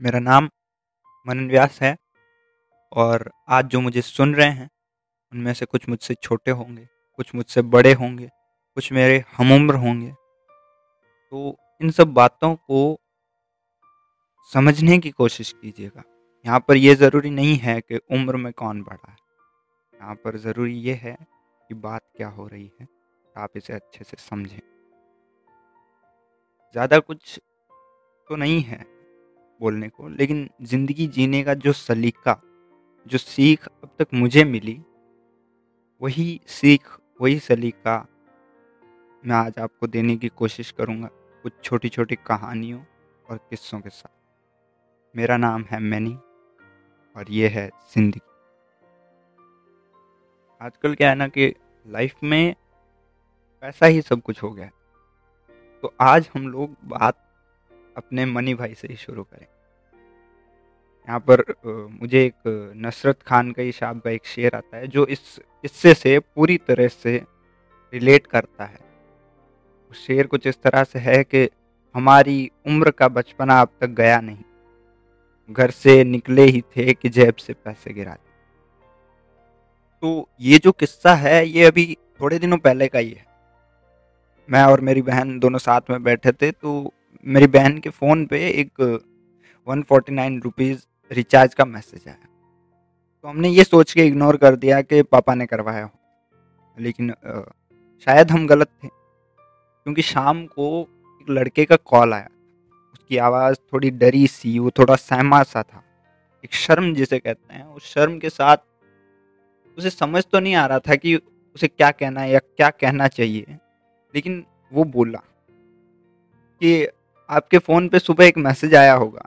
मेरा नाम मनन व्यास है और आज जो मुझे सुन रहे हैं, उनमें से कुछ मुझसे छोटे होंगे, कुछ मुझसे बड़े होंगे, कुछ मेरे हमउम्र होंगे। तो इन सब बातों को समझने की कोशिश कीजिएगा। यहाँ पर ये ज़रूरी नहीं है कि उम्र में कौन बड़ा है। यहाँ पर ज़रूरी ये है कि बात क्या हो रही है, आप इसे अच्छे से समझें। ज़्यादा कुछ तो नहीं है। बोलने को, लेकिन ज़िंदगी जीने का जो सलीका, जो सीख अब तक मुझे मिली, वही सीख, वही सलीका मैं आज आपको देने की कोशिश करूँगा कुछ छोटी छोटी कहानियों और किस्सों के साथ। मेरा नाम है मैनी और ये है ज़िंदगी। आजकल क्या है ना कि लाइफ में पैसा ही सब कुछ हो गया तो आज हम लोग बात अपने मनी भाई से ही शुरू करें। यहाँ पर मुझे एक नसरत खान का ही शाब का एक शेर आता है, जो इस किस्से से पूरी तरह से रिलेट करता है। उस शेर कुछ इस तरह से है कि हमारी उम्र का बचपना अब तक गया नहीं। घर से निकले ही थे कि जेब से पैसे गिरा दिए। तो ये जो किस्सा है, ये अभी थोड़े दिनों पहले का ही है। मैं और मेरी बहन दोनों साथ में बैठे थे तो मेरी बहन के फ़ोन पे एक one forty nine rupees recharge का मैसेज आया। तो हमने ये सोच के इग्नोर कर दिया कि पापा ने करवाया हो। लेकिन आ, शायद हम गलत थे क्योंकि शाम को एक लड़के का कॉल आया। उसकी आवाज़ थोड़ी डरी सी वो थोड़ा सहमा सा था। एक शर्म जिसे कहते हैं उस शर्म के साथ उसे समझ तो नहीं आ रहा था कि उसे क्या कहना है या क्या कहना चाहिए। लेकिन वो बोला कि आपके फ़ोन पे सुबह एक मैसेज आया होगा।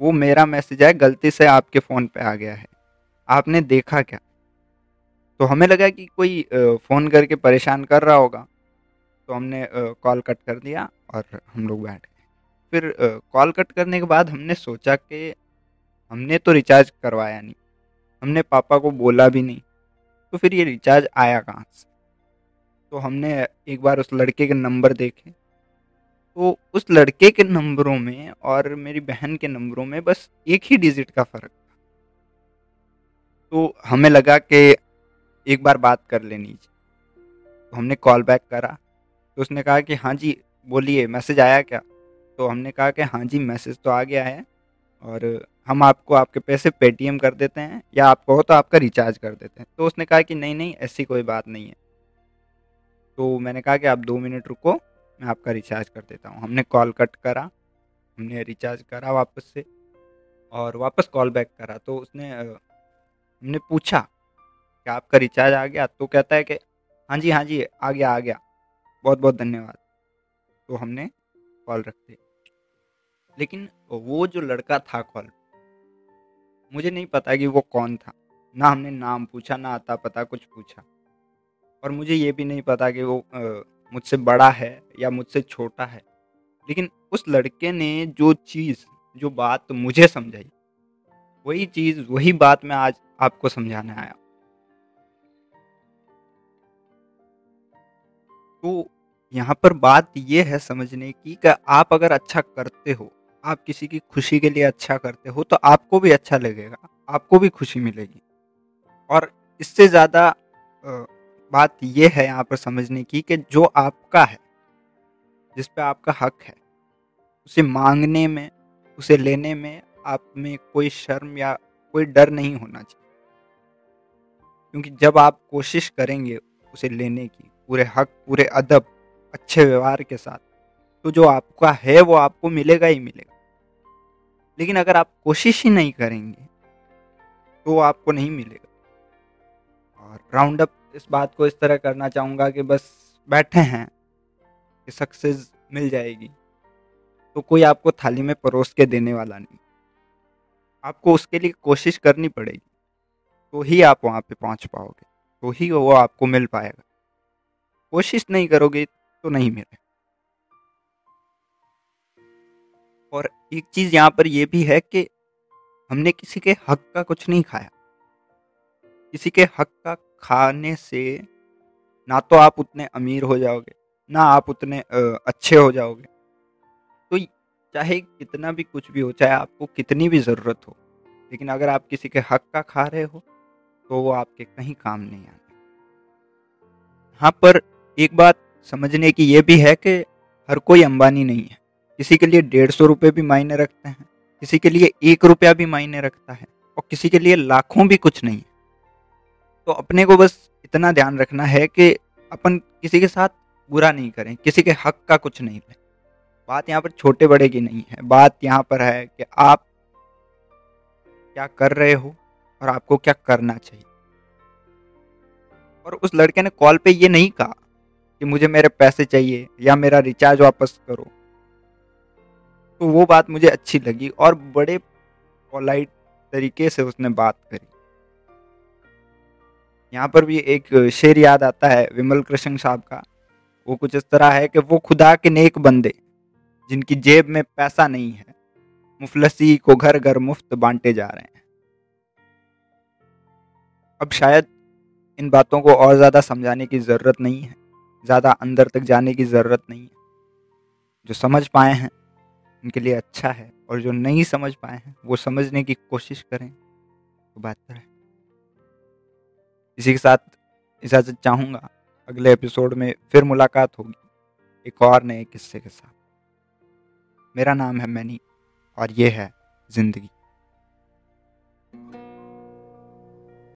वो मेरा मैसेज है गलती से आपके फ़ोन पे आ गया है। आपने देखा क्या? तो हमें लगा कि कोई फ़ोन करके परेशान कर रहा होगा। तो हमने कॉल कट कर दिया और हम लोग बैठ गए। फिर कॉल कट करने के बाद हमने सोचा कि हमने तो रिचार्ज करवाया नहीं। हमने पापा को बोला भी नहीं। तो फिर ये रिचार्ज आया कहाँ से? तो हमने एक बार उस लड़के के नंबर देखे। तो उस लड़के के नंबरों में और मेरी बहन के नंबरों में बस एक ही डिजिट का फ़र्क था। तो हमें लगा कि एक बार बात कर लेनी चाहिए। तो हमने कॉल बैक करा। तो उसने कहा कि हाँ जी, बोलिए मैसेज आया क्या? तो हमने कहा कि हाँ जी मैसेज तो आ गया है और हम आपको आपके पैसे पेटीएम कर देते हैं या आपको हो तो आपका रिचार्ज कर देते हैं। तो उसने कहा कि नहीं नहीं, ऐसी कोई बात नहीं है। तो मैंने कहा कि आप दो मिनट रुको मैं आपका रिचार्ज कर देता हूँ। हमने कॉल कट करा, हमने रिचार्ज करा वापस से और वापस कॉल बैक करा। तो उसने हमने पूछा कि आपका रिचार्ज आ गया? तो कहता है कि हाँ जी हाँ जी, आ गया आ गया। बहुत बहुत धन्यवाद। तो हमने कॉल रख दी लेकिन वो जो लड़का था कॉल मुझे नहीं पता कि वो कौन था। ना हमने नाम पूछा, ना आता पता कुछ पूछा। और मुझे ये भी नहीं पता कि वो मुझसे बड़ा है या मुझसे छोटा है, लेकिन उस लड़के ने जो चीज़, जो बात मुझे समझाई, वही चीज़, वही बात मैं आज आपको समझाने आया तो यहाँ पर बात यह है समझने की कि आप अगर अच्छा करते हो, आप किसी की खुशी के लिए अच्छा करते हो तो आपको भी अच्छा लगेगा, आपको भी खुशी मिलेगी। और इससे ज़्यादा बात यह है यहाँ पर समझने की कि जो आपका है, जिस पे आपका हक है, उसे मांगने में, उसे लेने में आप में कोई शर्म या कोई डर नहीं होना चाहिए। क्योंकि जब आप कोशिश करेंगे उसे लेने की, पूरे हक, पूरे अदब, अच्छे व्यवहार के साथ तो जो आपका है वो आपको मिलेगा ही मिलेगा। लेकिन अगर आप कोशिश ही नहीं करेंगे तो आपको नहीं मिलेगा। और राउंड अप इस बात को इस तरह करना चाहूँगा कि बस बैठे हैं कि सक्सेस मिल जाएगी। तो कोई आपको थाली में परोस के देने वाला नहीं। आपको उसके लिए कोशिश करनी पड़ेगी। तो ही आप वहाँ पे पहुँच पाओगे। तो ही वो आपको मिल पाएगा। कोशिश नहीं करोगे तो नहीं मिले। और एक चीज़ यहाँ पर यह भी है कि हमने किसी के हक का कुछ नहीं खाया। किसी के हक का खाने से ना तो आप उतने अमीर हो जाओगे, ना आप उतने अच्छे हो जाओगे। तो चाहे कितना भी कुछ भी हो, चाहे आपको कितनी भी ज़रूरत हो, लेकिन अगर आप किसी के हक का खा रहे हो तो वो आपके कहीं काम नहीं आते यहाँ पर एक बात समझने की ये भी है कि हर कोई अंबानी नहीं है। किसी के लिए डेढ़ सौ रुपये भी मायने रखते हैं, किसी के लिए एक रुपया भी मायने रखता है, और किसी के लिए लाखों भी कुछ नहीं है। तो अपने को बस इतना ध्यान रखना है कि अपन किसी के साथ बुरा नहीं करें, किसी के हक का कुछ नहीं लें। बात यहाँ पर छोटे बड़े की नहीं है, बात यहाँ पर है कि आप क्या कर रहे हो और आपको क्या करना चाहिए। और उस लड़के ने कॉल पे ये नहीं कहा कि मुझे मेरे पैसे चाहिए या मेरा रिचार्ज वापस करो। तो वो बात मुझे अच्छी लगी और बड़े पोलाइट तरीके से उसने बात करी। यहाँ पर भी एक शेर याद आता है, विमल कृष्ण साहब का। वो कुछ इस तरह है कि वो खुदा के नेक बंदे, जिनकी जेब में पैसा नहीं है। मुफलसी को घर घर मुफ़्त बांटे जा रहे हैं। अब शायद इन बातों को और ज़्यादा समझाने की ज़रूरत नहीं है, ज़्यादा अंदर तक जाने की ज़रूरत नहीं है। जो समझ पाए हैं, उनके लिए अच्छा है, और जो नहीं समझ पाए हैं, वो समझने की कोशिश करें तो बेहतर है। इसी के साथ इजाज़त चाहूँगा। अगले एपिसोड में फिर मुलाकात होगी एक और नए किस्से के साथ। मेरा नाम है मैनी और ये है ज़िंदगी।